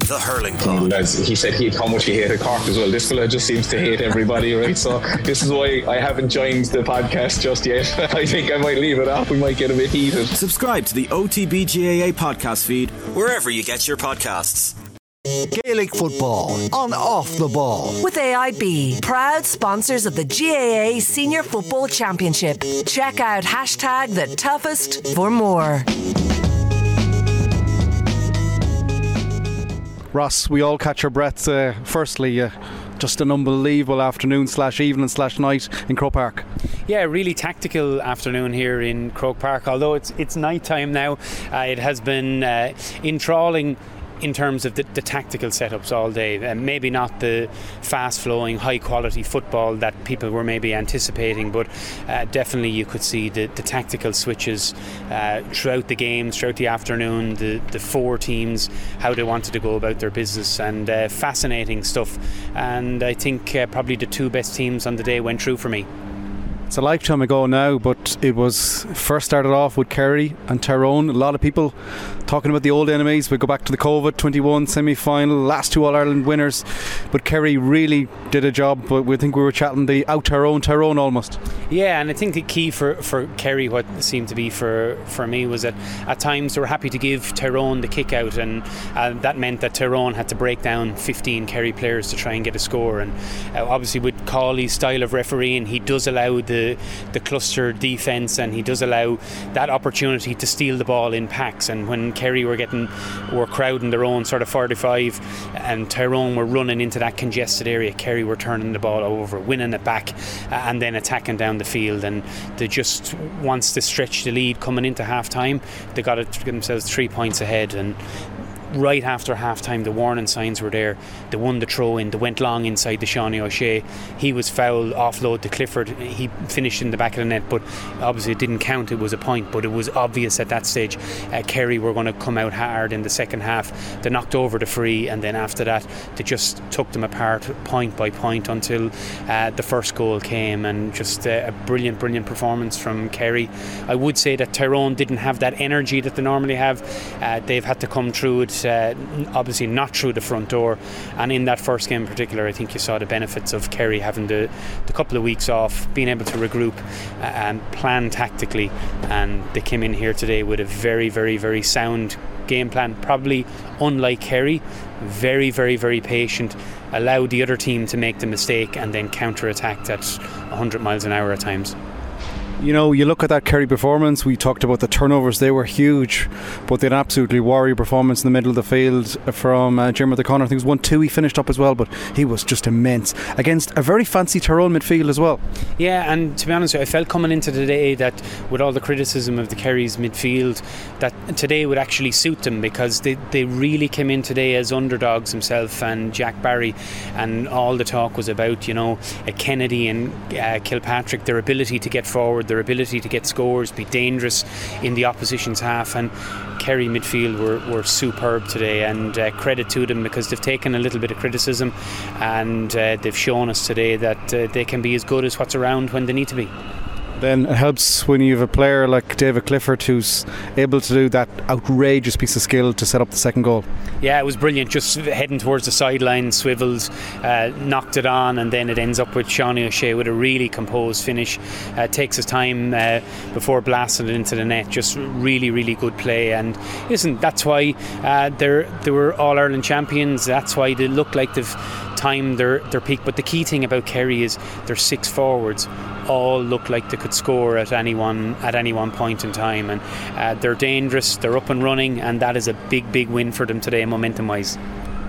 The Hurling Pod. he said he how much he hated Cork as well. This fella just seems to hate everybody, right? So this is why I haven't joined the podcast just yet. I think I might leave it off. We might get a bit heated. Subscribe to the OTBGAA podcast feed wherever you get your podcasts. Gaelic football on off the ball. With AIB, proud sponsors of the GAA Senior Football Championship. Check out hashtag the toughest for more. Ross, we all catch our breaths. Uh, firstly, uh, just an unbelievable afternoon slash evening slash night in Croke Park. Yeah, really tactical afternoon here in Croke Park. Although it's it's night time now, uh, it has been uh, enthralling in terms of the, the tactical setups all day. Maybe not the fast flowing, high quality football that people were maybe anticipating, but uh, definitely you could see the, the tactical switches uh, throughout the games, throughout the afternoon, the, the four teams, how they wanted to go about their business, and uh, fascinating stuff. And I think uh, probably the two best teams on the day went through for me. It's a lifetime ago now, but it was first started off with Kerry and Tyrone. A lot of people talking about the old enemies. We go back to the COVID 21 semi final, last two All Ireland winners. But Kerry really did a job. But we think we were chatting the out Tyrone, Tyrone almost. Yeah, and I think the key for, for Kerry, what seemed to be for, for me, was that at times they were happy to give Tyrone the kick out, and uh, that meant that Tyrone had to break down 15 Kerry players to try and get a score. And uh, obviously, with Cawley's style of refereeing, he does allow the the cluster defence and he does allow that opportunity to steal the ball in packs. And when Kerry were getting were crowding their own sort of 45 and Tyrone were running into that congested area, Kerry were turning the ball over, winning it back, uh, and then attacking down the field. And they just once they stretched the lead coming into half time, they got it themselves three points ahead and right after half time, the warning signs were there. They won the throw in, they went long inside the Seanie O'Shea. He was foul, offload to Clifford. He finished in the back of the net, but obviously it didn't count. It was a point, but it was obvious at that stage uh, Kerry were going to come out hard in the second half. They knocked over the free, and then after that, they just took them apart point by point until uh, the first goal came, and just uh, a brilliant, brilliant performance from Kerry. I would say that Tyrone didn't have that energy that they normally have. Uh, they've had to come through it uh, obviously not through the front door. And in that first game in particular, I think you saw the benefits of Kerry having the, the couple of weeks off, being able to regroup uh, and plan tactically. And they came in here today with a very, very, very sound game plan, probably unlike Kerry, very, very, very patient, allowed the other team to make the mistake and then counter attacked at 100 miles an hour at times. You know, you look at that Kerry performance, we talked about the turnovers, they were huge, but they had an absolutely warrior performance in the middle of the field from uh, Jim O'Connor. I think it was 1 2 he finished up as well, but he was just immense against a very fancy Tyrone midfield as well. Yeah, and to be honest, I felt coming into today that with all the criticism of the Kerry's midfield, that today would actually suit them because they, they really came in today as underdogs himself and Jack Barry, and all the talk was about, you know, Kennedy and uh, Kilpatrick, their ability to get forward their ability to get scores, be dangerous in the opposition's half. And Kerry midfield were, were superb today, and uh, credit to them because they've taken a little bit of criticism and uh, they've shown us today that uh, they can be as good as what's around when they need to be then it helps when you have a player like David Clifford who's able to do that outrageous piece of skill to set up the second goal. Yeah, it was brilliant. Just heading towards the sideline, swivels, uh, knocked it on, and then it ends up with Seanie O'Shea with a really composed finish. Uh, takes his time uh, before blasting it into the net. Just really, really good play. And listen, that's why uh, they're they were All Ireland champions. That's why they look like they've timed their their peak. But the key thing about Kerry is their six forwards all look like they could score at any one at any one point in time, and uh, they're dangerous. They're up and running, and that is a big, big win for them today, momentum wise.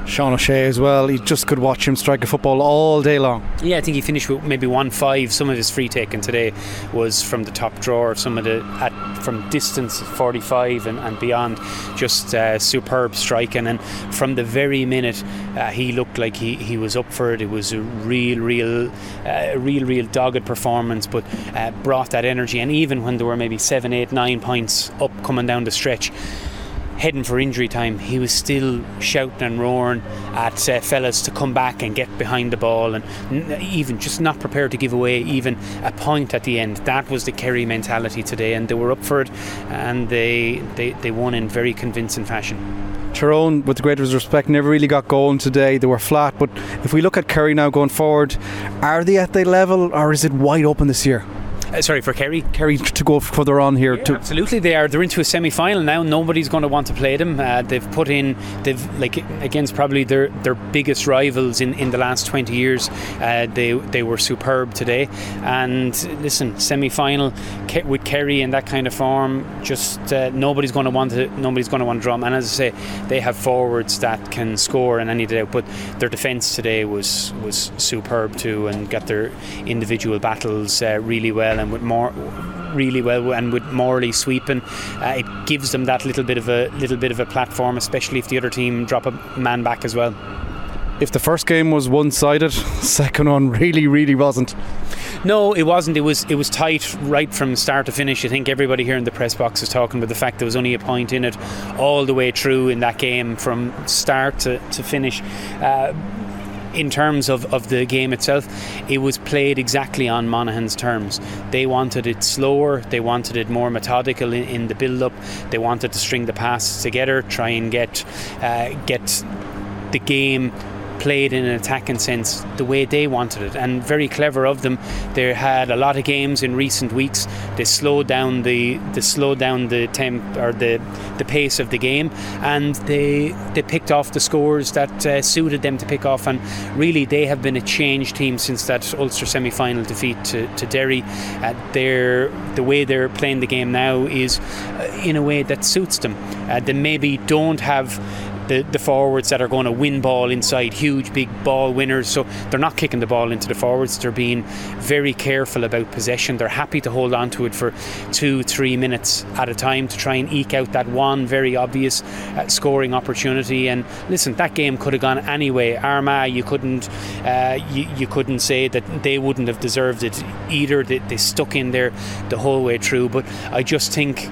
Sean O'Shea as well. He just could watch him strike a football all day long. Yeah, I think he finished with maybe one five. Some of his free taking today was from the top drawer. Some of the at from distance 45 and, and beyond, just uh, superb striking. And from the very minute uh, he looked like he, he was up for it. It was a real, real, uh, real, real dogged performance, but uh, brought that energy. And even when there were maybe seven, eight, nine points up coming down the stretch heading for injury time, he was still shouting and roaring at uh, fellas to come back and get behind the ball and n- even just not prepared to give away even a point at the end. That was the Kerry mentality today, and they were up for it and they, they, they won in very convincing fashion. Tyrone, with the greatest respect, never really got going today. They were flat. But if we look at Kerry now going forward, are they at their level or is it wide open this year? Uh, sorry for Kerry. Kerry to go further on here. Yeah, absolutely, they are. They're into a semi-final now. Nobody's going to want to play them. Uh, they've put in, they've like against probably their their biggest rivals in, in the last 20 years. Uh, they they were superb today. And listen, semi-final with Kerry in that kind of form, just uh, nobody's going to want to nobody's going to want to draw them. And as I say, they have forwards that can score in any day. But their defence today was was superb too, and got their individual battles uh, really well and with more really well and with Morley sweeping uh, it gives them that little bit of a little bit of a platform especially if the other team drop a man back as well if the first game was one-sided second one really really wasn't no, it wasn't. It was it was tight right from start to finish. I think everybody here in the press box is talking about the fact there was only a point in it all the way through in that game from start to, to finish. Uh, in terms of, of the game itself, it was played exactly on Monaghan's terms. They wanted it slower, they wanted it more methodical in, in the build up, they wanted to string the passes together, try and get uh, get the game played in an attacking sense the way they wanted it and very clever of them. They had a lot of games in recent weeks. They slowed down the they slowed down the temp or the the pace of the game and they they picked off the scores that uh, suited them to pick off and really they have been a changed team since that Ulster semi-final defeat to, to Derry. Uh, they're, the way they're playing the game now is uh, in a way that suits them. Uh, they maybe don't have the, the forwards that are going to win ball inside, huge big ball winners. So they're not kicking the ball into the forwards. They're being very careful about possession. They're happy to hold on to it for two, three minutes at a time to try and eke out that one very obvious uh, scoring opportunity. And listen, that game could have gone anyway. Armagh, you couldn't, uh, you, you couldn't say that they wouldn't have deserved it either. They, they stuck in there the whole way through. But I just think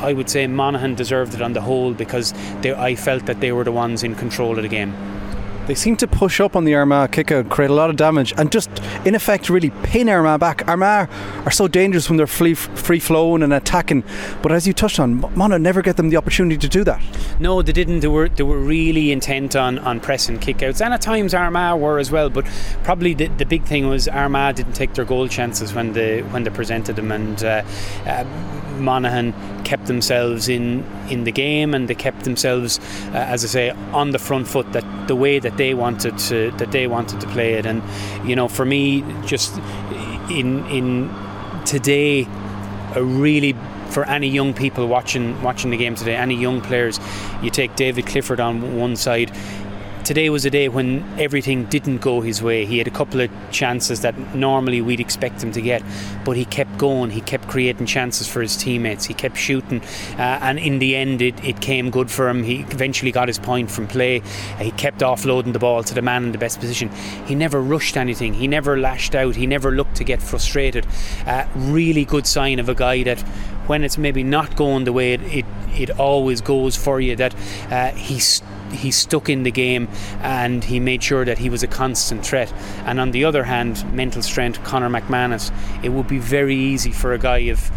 I would say Monaghan deserved it on the whole because they, I felt that they were the ones in control of the game. They seem to push up on the Armagh kick out, create a lot of damage, and just in effect really pin Armagh back. Armagh are so dangerous when they're free, free flowing and attacking, but as you touched on, Monaghan never get them the opportunity to do that. No, they didn't. They were they were really intent on, on pressing kickouts, and at times Armagh were as well. But probably the, the big thing was Armagh didn't take their goal chances when they when they presented them, and uh, uh, Monaghan kept themselves in in the game and they kept themselves, uh, as I say, on the front foot that the way that they wanted to that they wanted to play it. And you know, for me, just in in today, a really for any young people watching watching the game today, any young players, you take David Clifford on one side today was a day when everything didn't go his way. He had a couple of chances that normally we'd expect him to get, but he kept going. He kept creating chances for his teammates. He kept shooting, uh, and in the end, it, it came good for him. He eventually got his point from play. He kept offloading the ball to the man in the best position. He never rushed anything. He never lashed out. He never looked to get frustrated. Uh, really good sign of a guy that when it's maybe not going the way it, it, it always goes for you, that uh, he's he stuck in the game and he made sure that he was a constant threat. And on the other hand, mental strength, Conor McManus, it would be very easy for a guy of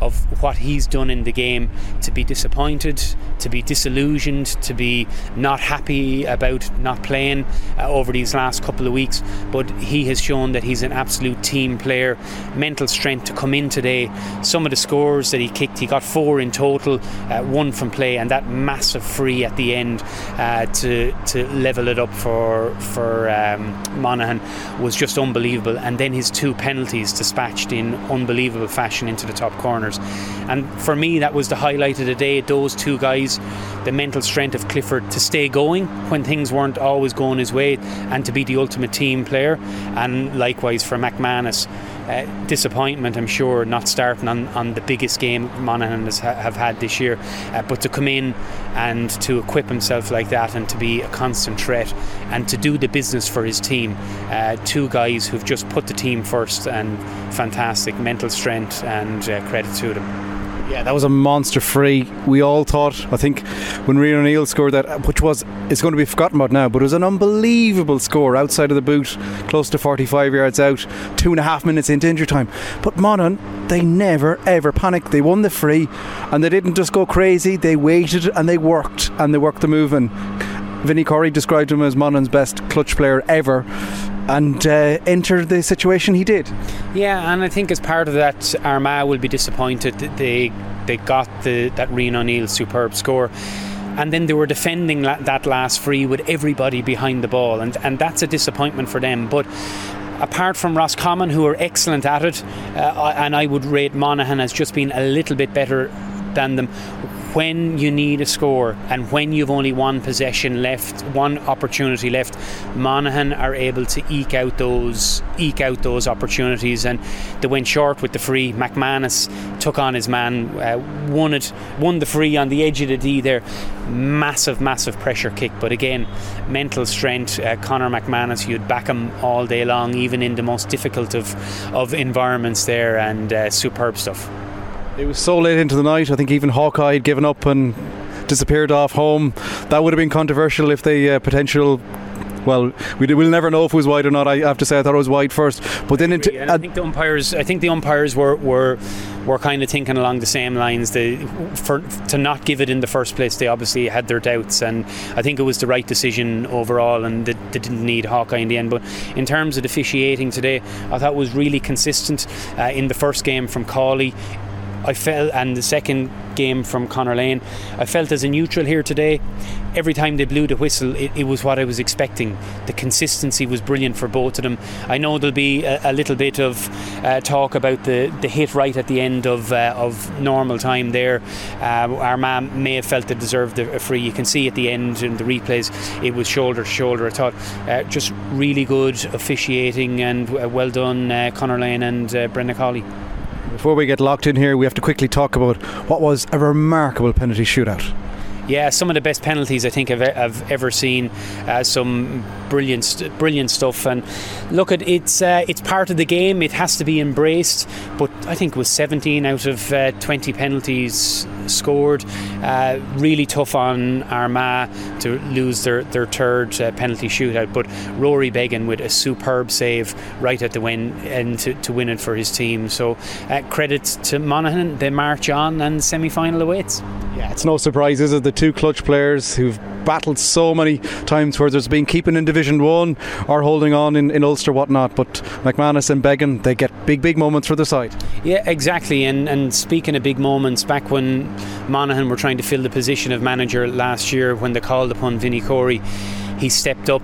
of what he's done in the game to be disappointed, to be disillusioned, to be not happy about not playing uh, over these last couple of weeks. But he has shown that he's an absolute team player, mental strength to come in today. Some of the scores that he kicked, he got four in total, uh, one from play, and that massive free at the end uh, to to level it up for for um, Monaghan was just unbelievable. And then his two penalties dispatched in unbelievable fashion into the top corners. And for me, that was the highlight of the day. Those two guys, the mental strength of Clifford to stay going when things weren't always going his way, and to be the ultimate team player. And likewise for McManus, uh, disappointment, I'm sure, not starting on, on the biggest game Monaghan has ha- have had this year, uh, but to come in and to equip himself like that and to be a constant threat and to do the business for his team. Uh, two guys who've just put the team first and fantastic mental strength and uh, credit to them. Yeah, that was a monster free. We all thought, I think, when Rian O'Neill scored that, which was, it's going to be forgotten about now, but it was an unbelievable score outside of the boot, close to 45 yards out, two and a half minutes into injury time. But Monaghan, they never ever panicked. They won the free, and they didn't just go crazy. They waited and they worked, and they worked the move. And Vinny Corey described him as Monaghan's best clutch player ever and uh, enter the situation he did. Yeah, and I think as part of that, Armagh will be disappointed that they they got the that Rian O'Neill superb score. And then they were defending that last free with everybody behind the ball, and, and that's a disappointment for them. But apart from Roscommon, who are excellent at it, uh, and I would rate Monaghan as just being a little bit better them when you need a score and when you've only one possession left, one opportunity left, Monaghan are able to eke out those eke out those opportunities, and they went short with the free. McManus took on his man, uh, won it, won the free on the edge of the D there. Massive, massive pressure kick, but again, mental strength. Uh, Conor McManus, you'd back him all day long, even in the most difficult of of environments there, and uh, superb stuff. It was so late into the night. I think even Hawkeye had given up and disappeared off home. That would have been controversial if the uh, potential. Well, we will never know if it was wide or not. I have to say I thought it was wide first, but then into, I think the umpires. I think the umpires were were were kind of thinking along the same lines. They, for to not give it in the first place, they obviously had their doubts, and I think it was the right decision overall, and they, they didn't need Hawkeye in the end. But in terms of officiating today, I thought it was really consistent uh, in the first game from Cawley. I felt, and the second game from Conor Lane, I felt as a neutral here today. Every time they blew the whistle, it, it was what I was expecting. The consistency was brilliant for both of them. I know there'll be a, a little bit of uh, talk about the, the hit right at the end of uh, of normal time there. Uh, Armagh may have felt they deserved a free. You can see at the end in the replays, it was shoulder to shoulder. I thought uh, just really good officiating and uh, well done, uh, Conor Lane and uh, Brendan Cawley. Before we get locked in here, we have to quickly talk about what was a remarkable penalty shootout. Yeah, some of the best penalties I think I've, I've ever seen. Uh, some brilliant, brilliant stuff. And look, at it's uh, it's part of the game. It has to be embraced. But I think it was 17 out of uh, 20 penalties scored. Uh, really tough on Armagh to lose their their third uh, penalty shootout. But Rory Beggan with a superb save right at the win and to, to win it for his team. So uh, credit to Monaghan. They march on and semi final awaits. It's no surprise, is it? The two clutch players who've battled so many times where there's been keeping in Division 1 or holding on in, in Ulster, whatnot. But McManus and Beggan, they get big, big moments for the side. Yeah, exactly. And, and speaking of big moments, back when Monaghan were trying to fill the position of manager last year when they called upon Vinnie Corey, he stepped up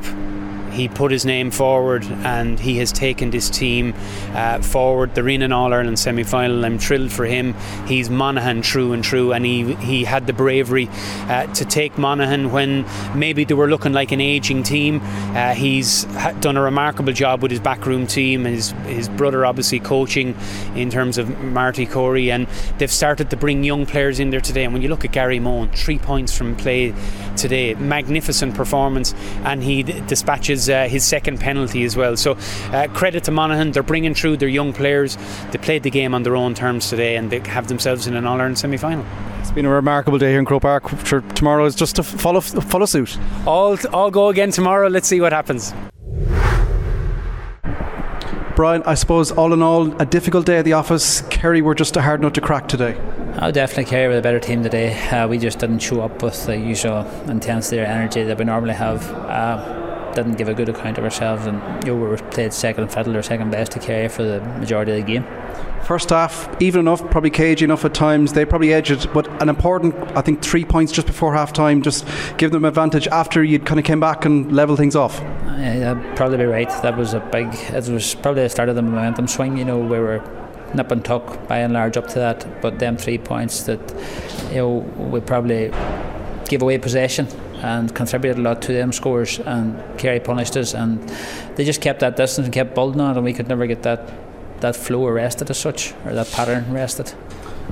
he put his name forward and he has taken this team uh, forward. They're in an All Ireland semi final. I'm thrilled for him. He's Monaghan true and true, and he, he had the bravery uh, to take Monaghan when maybe they were looking like an aging team. Uh, he's done a remarkable job with his backroom team, his, his brother obviously coaching in terms of Marty Corey, and they've started to bring young players in there today. And when you look at Gary Mohan, three points from play today, magnificent performance, and he dispatches his uh, his second penalty as well. So uh, credit to Monaghan, they're bringing through their young players. They played the game on their own terms today, and they have themselves in an All Ireland semi final. It's been a remarkable day here in Croke Park. Sure, tomorrow is just to follow follow suit. All all go again tomorrow. Let's see what happens. Brian, I suppose all in all, a difficult day at the office. Kerry were just a hard nut to crack today. Oh, definitely Kerry were a better team today. Uh, we just didn't show up with the usual intensity or energy that we normally have. Uh, didn't give a good account of ourselves, and you know, we were played second fiddle or second best to Kerry for the majority of the game. First half, even enough, probably cagey enough at times. They probably edged it, but an important, I think, three points just before half time, just give them advantage after you kind of came back and level things off. Yeah, that'd probably be right. That was a big, it was probably the start of the momentum swing. You know, we were nip and tuck by and large up to that, but them three points that, you know, we probably give away possession and contributed a lot to them scores and Kerry punished us and they just kept that distance and kept building on it and we could never get that that flow arrested as such or that pattern arrested.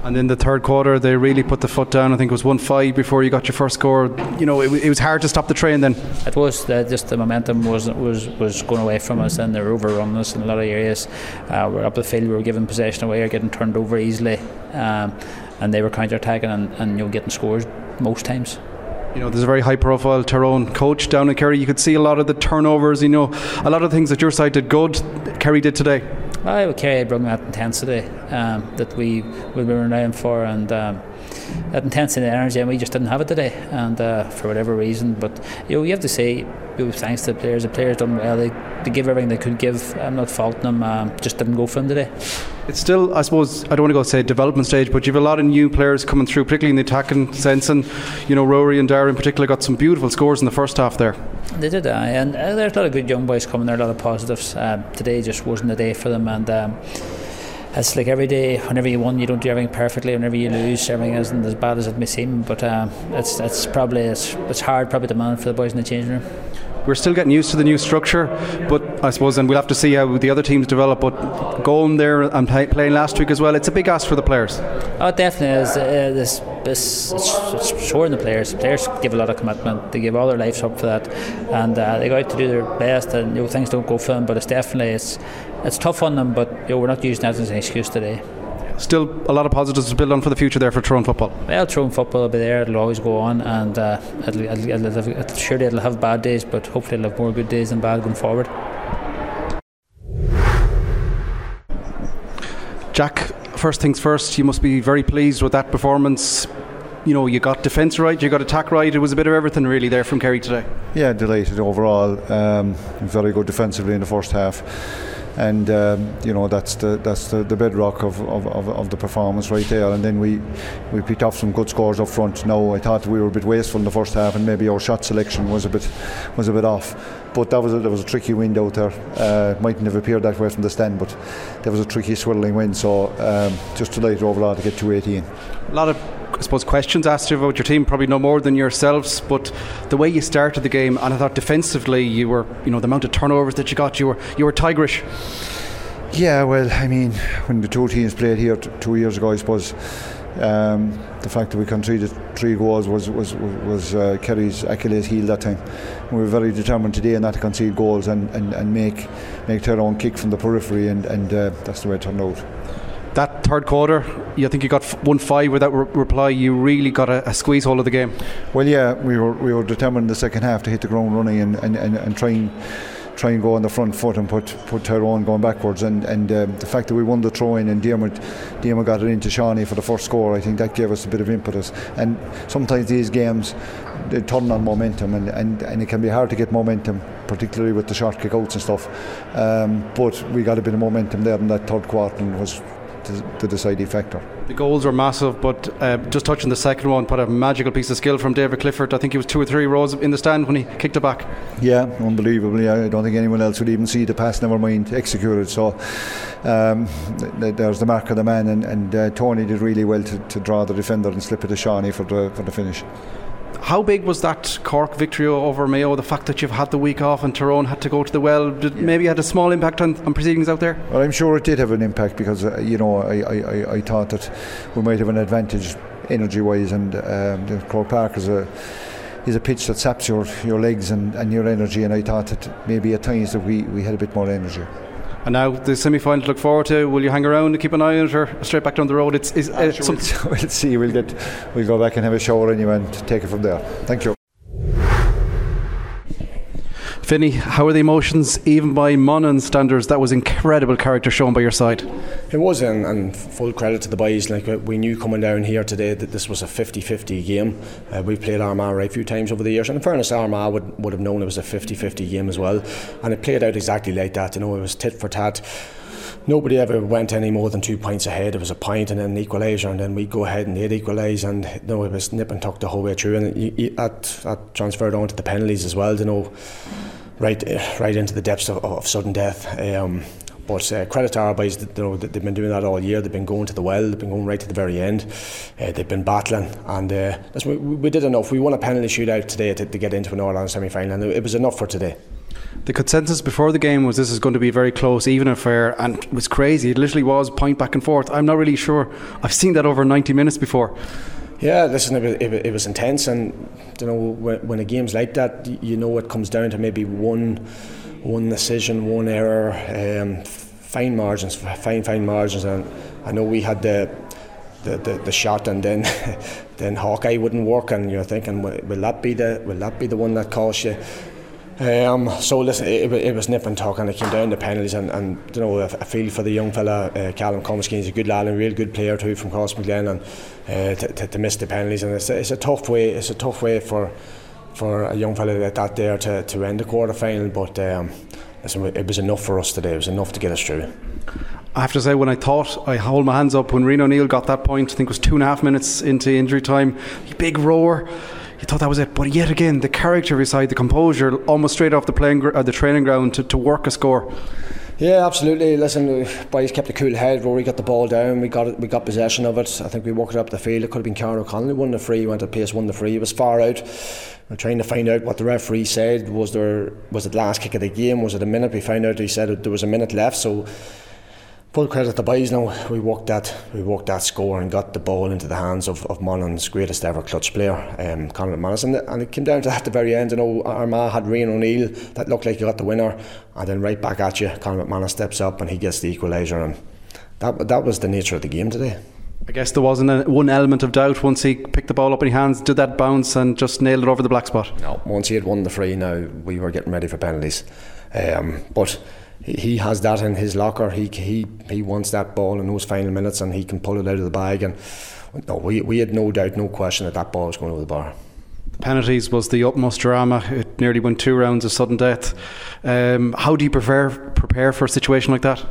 And in the third quarter, they really put the foot down. I think it was one five before you got your first score. You know, it, it was hard to stop the train. Then it was uh, just the momentum was was was going away from us, and they were overrun us in a lot of areas. Uh, we're up the field, we were giving possession away, or getting turned over easily. Um, and they were counter attacking and, and you know getting scores most times. You know, there's a very high profile Tyrone coach down in Kerry. You could see a lot of the turnovers, you know, a lot of things that your side did good, Kerry did today. I would carry bring that intensity um, that we we were renowned for, and um, that intensity and energy, and we just didn't have it today, and uh, for whatever reason. But you know, you have to say, you know, thanks to the players, the players done well. They, they give everything they could give. I'm not faulting them. Um, just didn't go for them today. It's still, I suppose, I don't want to go say development stage, but you have a lot of new players coming through, particularly in the attacking sense. And, you know, Rory and Dara in particular got some beautiful scores in the first half there. They did, uh, and uh, there's a lot of good young boys coming there, a lot of positives. Uh, today just wasn't the day for them, and um, it's like every day, whenever you win, you don't do everything perfectly. Whenever you lose, everything isn't as bad as it may seem. But um, it's it's probably it's, it's hard probably to manage for the boys in the changing room we're still getting used to the new structure, but I suppose, and we'll have to see how the other teams develop. But going there and play, playing last week as well, it's a big ask for the players. Oh, it definitely is. Uh, this, this, it's, showing the players. Players give a lot of commitment. They give all their lives up for that, and uh, they go out to do their best. And you know, things don't go for them, but it's definitely it's it's tough on them. But you know, we're not using that as an excuse today still a lot of positives to build on for the future there for Tyrone football. Well, Tyrone football will be there. It'll always go on, and uh, it'll, it'll, it'll, it'll, surely it'll have bad days, but hopefully it'll have more good days than bad going forward. Jack, first things first, you must be very pleased with that performance. You know, you got defence right, you got attack right. It was a bit of everything really there from Kerry today. Yeah, delighted overall. Um, very good defensively in the first half and um, you know that's the that's the, the bedrock of, of, of, of, the performance right there. And then we we picked off some good scores up front. Now I thought we were a bit wasteful in the first half, and maybe our shot selection was a bit was a bit off. But that was a, there was a tricky wind out there. Uh, mightn't have appeared that way from the stand, but there was a tricky swirling wind. So um, just delighted overall to get to 18. A lot of I suppose questions asked you about your team, probably no more than yourselves. But the way you started the game, and I thought defensively, you were, you know, the amount of turnovers that you got, you were, you were tigerish. Yeah, well, I mean, when the two teams played here t- two years ago, I suppose. Um, the fact that we conceded three goals was was was uh, Kerry's Achilles heel that time. We were very determined today not to concede goals and, and, and make make their own kick from the periphery, and, and uh, that's the way it turned out that third quarter, you think you got one five without re- reply. You really got a, a, squeeze hold of the game. Well, yeah, we were we were determined in the second half to hit the ground running and and, and, and try and try and go on the front foot and put put Tyrone going backwards. And and um, the fact that we won the throw in and Diarmuid, Diarmuid got it into Seanie for the first score, I think that gave us a bit of impetus. And sometimes these games they turn on momentum, and, and, and it can be hard to get momentum, particularly with the short kick outs and stuff. Um, but we got a bit of momentum there in that third quarter and was the deciding factor. The goals were massive, but uh, just touching the second one, put a magical piece of skill from David Clifford. I think he was two or three rows in the stand when he kicked it back. Yeah, unbelievably. I don't think anyone else would even see the pass, never mind executed. So um, th- there's the mark of the man, and, and uh, Tony did really well to, to, draw the defender and slip it to Seanie for the, for the finish. How big was that Cork victory over Mayo? The fact that you've had the week off and Tyrone had to go to the well, did yeah. maybe had a small impact on, on, proceedings out there? Well, I'm sure it did have an impact because uh, you know I, I, I, thought that we might have an advantage energy wise, and um, Croke Park is a is a pitch that saps your, your legs and, and your energy, and I thought that maybe at times that we, we had a bit more energy. And now the semi final to look forward to. Will you hang around and keep an eye on it or straight back down the road? It's, it's uh, sure we'll, we'll, see. We'll get we'll go back and have a shower and anyway and take it from there. Thank you. Vinny, how are the emotions, even by Monaghan standards? That was incredible character shown by your side. It was, and, and full credit to the boys. Like we knew coming down here today that this was a 50-50 game. Uh, we've played Armagh right a few times over the years, and in fairness, Armagh would, would have known it was a 50-50 game as well, and it played out exactly like that. You know, it was tit for tat nobody ever went any more than two points ahead. It was a point and then an equaliser, and then we'd go ahead and they'd equalise, and you know, it was nip and tuck the whole way through. And you, you, that, that transferred on to the penalties as well. You know, right right into the depths of, of sudden death. Um, but uh, credit to our boys, you know, they've been doing that all year. They've been going to the well. They've been going right to the very end. Uh, they've been battling, and uh, we, we, did enough. We won a penalty shootout today to, to get into an All-Ireland semi-final, and it was enough for today. The consensus before the game was this is going to be a very close, even affair, and it was crazy. It literally was point back and forth. I'm not really sure. I've seen that over 90 minutes before. Yeah, listen, it, it, it, was intense, and you know when, when a game's like that, you know it comes down to maybe one, one decision, one error, um, fine margins, fine fine margins, and I know we had the the, the, the shot and then then Hawkeye wouldn't work and you're thinking will, that be the will that be the one that costs you um, so listen, it, it, was nip and tuck, and it came down to penalties. And, and you know, I, feel for the young fella, uh, Callum Cumiskey. He's a good lad and a real good player too from Crossmaglen, and uh, to, to, to, miss the penalties. And it's it's a tough way. It's a tough way for for a young fella like that there to, to end the quarter final. But um, it was enough for us today. It was enough to get us through. I have to say, when I thought I hold my hands up when Rian O'Neill got that point, I think it was two and a half minutes into injury time. Big roar. You thought that was it, but yet again, the character beside the composure, almost straight off the playing, uh, the training ground to, to work a score. Yeah, absolutely. Listen, boys kept a cool head. Rory got the ball down. We got it, we got possession of it. I think we walked it up the field. It could have been Karl O'Connell won the free. Went to pace, won the free. It was far out. We're trying to find out what the referee said. Was there was it last kick of the game? Was it a minute? We found out he said there was a minute left. So full credit to the boys now. We worked that we worked that score and got the ball into the hands of, of Monaghan's greatest ever clutch player, um, Conor McManus. And, and it came down to that at the very end. You know, Armagh had Rian O'Neill that looked like he got the winner, and then right back at you, Conor McManus steps up and he gets the equaliser, and that that was the nature of the game today. I guess there wasn't a, one element of doubt once he picked the ball up in his hands, did that bounce and just nailed it over the black spot. No, once he had won the free, now we were getting ready for penalties. Um, but he has that in his locker. He he he wants that ball in those final minutes, and he can pull it out of the bag. And no, we we had no doubt, no question that that ball was going over the bar. The penalties was the utmost drama. It nearly went two rounds of sudden death. Um, how do you prepare prepare for a situation like that?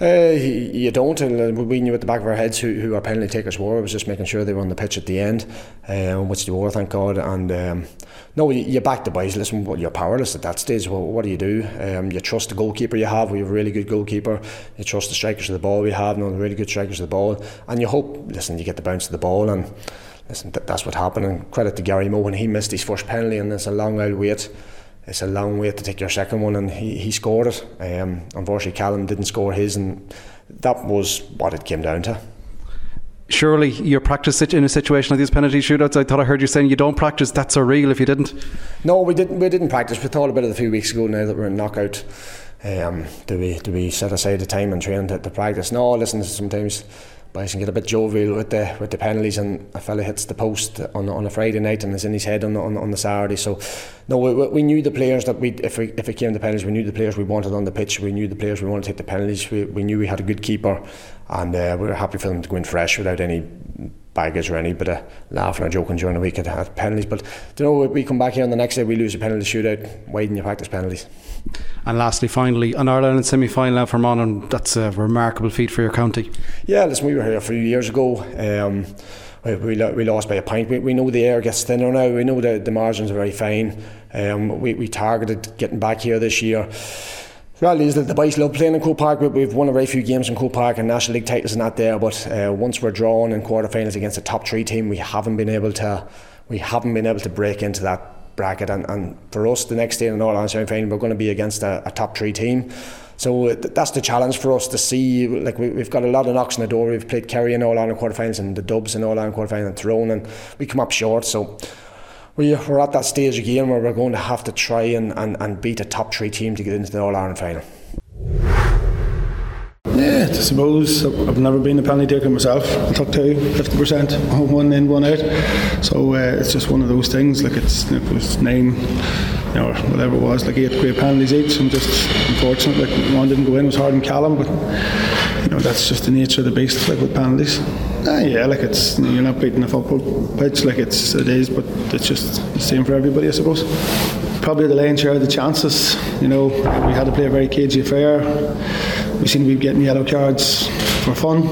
Uh, you don't, and uh, we knew at the back of our heads who, who our penalty takers were. It was just making sure they were on the pitch at the end, um, which they were, thank God. And um, no, you, you back the boys. Listen, well, you're powerless at that stage. Well, what do you do? Um, you trust the goalkeeper you have. We have a really good goalkeeper. You trust the strikers of the ball we have. No, really good strikers of the ball. And you hope, listen, you get the bounce of the ball. And listen, that's what happened. And credit to Gary Mohan he missed his first penalty, and it's a long old wait it's a long wait to take your second one, and he, he scored it. Um, unfortunately, Callum didn't score his, and that was what it came down to. Surely you practice it in a situation like these penalty shootouts. I thought I heard you saying you don't practice. That's surreal if you didn't. No, we didn't. We didn't practice. We thought about it a few weeks ago. Now that we're in knockout, um, do we do we set aside the time and train to, to practice? No, listen. Sometimes can get a bit jovial with the with the penalties, and a fella hits the post on on a Friday night and it's in his head on on, on the Saturday. So, no, we, we knew the players that we if we if it came to penalties, we knew the players we wanted on the pitch. We knew the players we wanted to take the penalties. We, we knew we had a good keeper, and uh, we were happy for them to go in fresh without any baggage or any bit of laughing or joking during the week at, at penalties. But you know, we come back here on the next day, we lose a penalty shootout. Why didn't you practice penalties? And lastly, finally, an Ireland semi final now for Monaghan. That's a remarkable feat for your county. Yeah, listen, we were here a few years ago. Um, we, we, lost by a point. We, we know the air gets thinner now. We know that the margins are very fine. Um, we, we targeted getting back here this year. Reality is that the boys love playing in Croke Park. We've won a very few games in Croke Park and National League titles are not there. But uh, once we're drawn in quarterfinals against a top three team, we haven't been able to we haven't been able to break into that bracket. And, and for us, the next day in the All Ireland semi final, we're going to be against a, a top three team. So uh, that's the challenge for us to see. Like we, have got a lot of knocks on the door. We've played Kerry in All Ireland quarterfinals and the Dubs in All Ireland quarterfinals and Tyrone, and we come up short. So we, we're at that stage again where we're going to have to try and, and, and beat a top three team to get into the All Ireland final. Yeah, I suppose I've never been a penalty taker myself. I took two, 50%, one in, one out. So uh, it's just one of those things. Like it's it was nine, you know, whatever it was, like eight great penalties each. I'm just unfortunate. Like one didn't go in. It was hard in Callum, but you know that's just the nature of the beast. Like with penalties. Ah, yeah, like it's you are not beating a football pitch like it's it is, but it's just the same for everybody, I suppose. Probably the lion's share of the chances. You know, we had to play a very cagey affair we seem to be getting yellow cards for fun.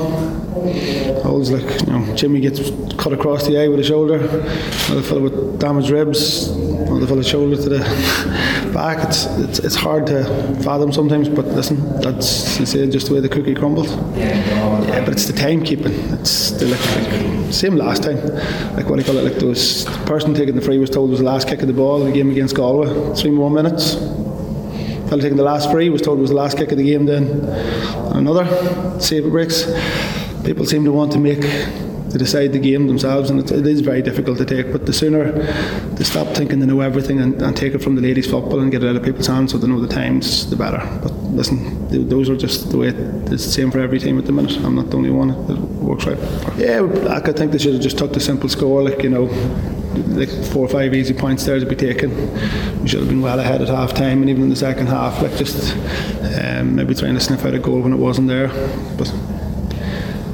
Always like you know, Jimmy gets cut across the eye with a shoulder, another fellow with damaged ribs, another fellow's shoulder to the back. It's, it's it's hard to fathom sometimes, but listen, that's just the way the cookie crumbles. Yeah, but it's the timekeeping. It's the, like, like, same last time. Like what do you call it? Like those the person taking the free was told was the last kick of the ball the game against Galway. Three more minutes taking the last free was told it was the last kick of the game then another save it breaks people seem to want to make to decide the game themselves, and it, it is very difficult to take. But the sooner they stop thinking they know everything and, and, take it from the ladies' football and get it out of people's hands so they know the times, the better. But listen, those are just the way it's the same for every team at the minute. I'm not the only one that works right. Yeah, I could think they should have just took the simple score, like you know like four or five easy points there to be taken. We should have been well ahead at half time and even in the second half, like just um, maybe trying to sniff out a goal when it wasn't there. But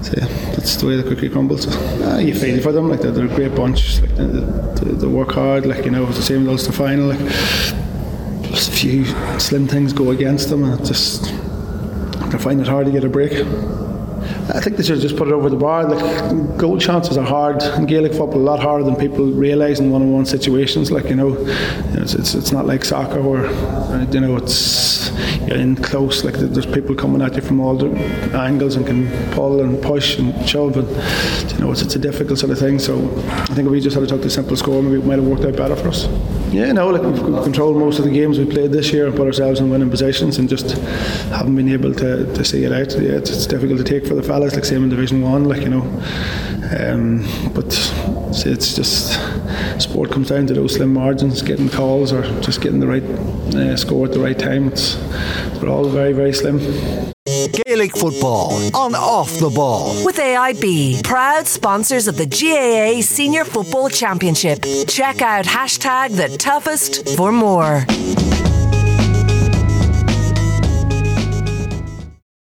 so yeah, that's the way the cookie crumbles. Uh, you feel for them, like they're, they're a great bunch. Like they, they, work hard, like you know, it's the same as the final. Like just a few slim things go against them, and it just they find it hard to get a break. I think they should just put it over the bar. Like goal chances are hard in Gaelic football, a lot harder than people realise in one-on-one situations. Like you know, it's, it's, it's not like soccer where uh, you know it's you're in close. Like there's people coming at you from all the angles and can pull and push and shove, and you know it's, it's a difficult sort of thing. So I think if we just had to take the simple score, maybe it might have worked out better for us. Yeah, no, like we've controlled most of the games we played this year and put ourselves in winning positions, and just haven't been able to, to see it out. Yeah, it's, it's difficult to take for the fellas, like same in Division One, like you know. Um, but it's just sport comes down to those slim margins, getting calls or just getting the right uh, score at the right time. It's they're all very very slim. Gaelic football on off the ball. With AIB, proud sponsors of the GAA Senior Football Championship. Check out hashtag the toughest for more.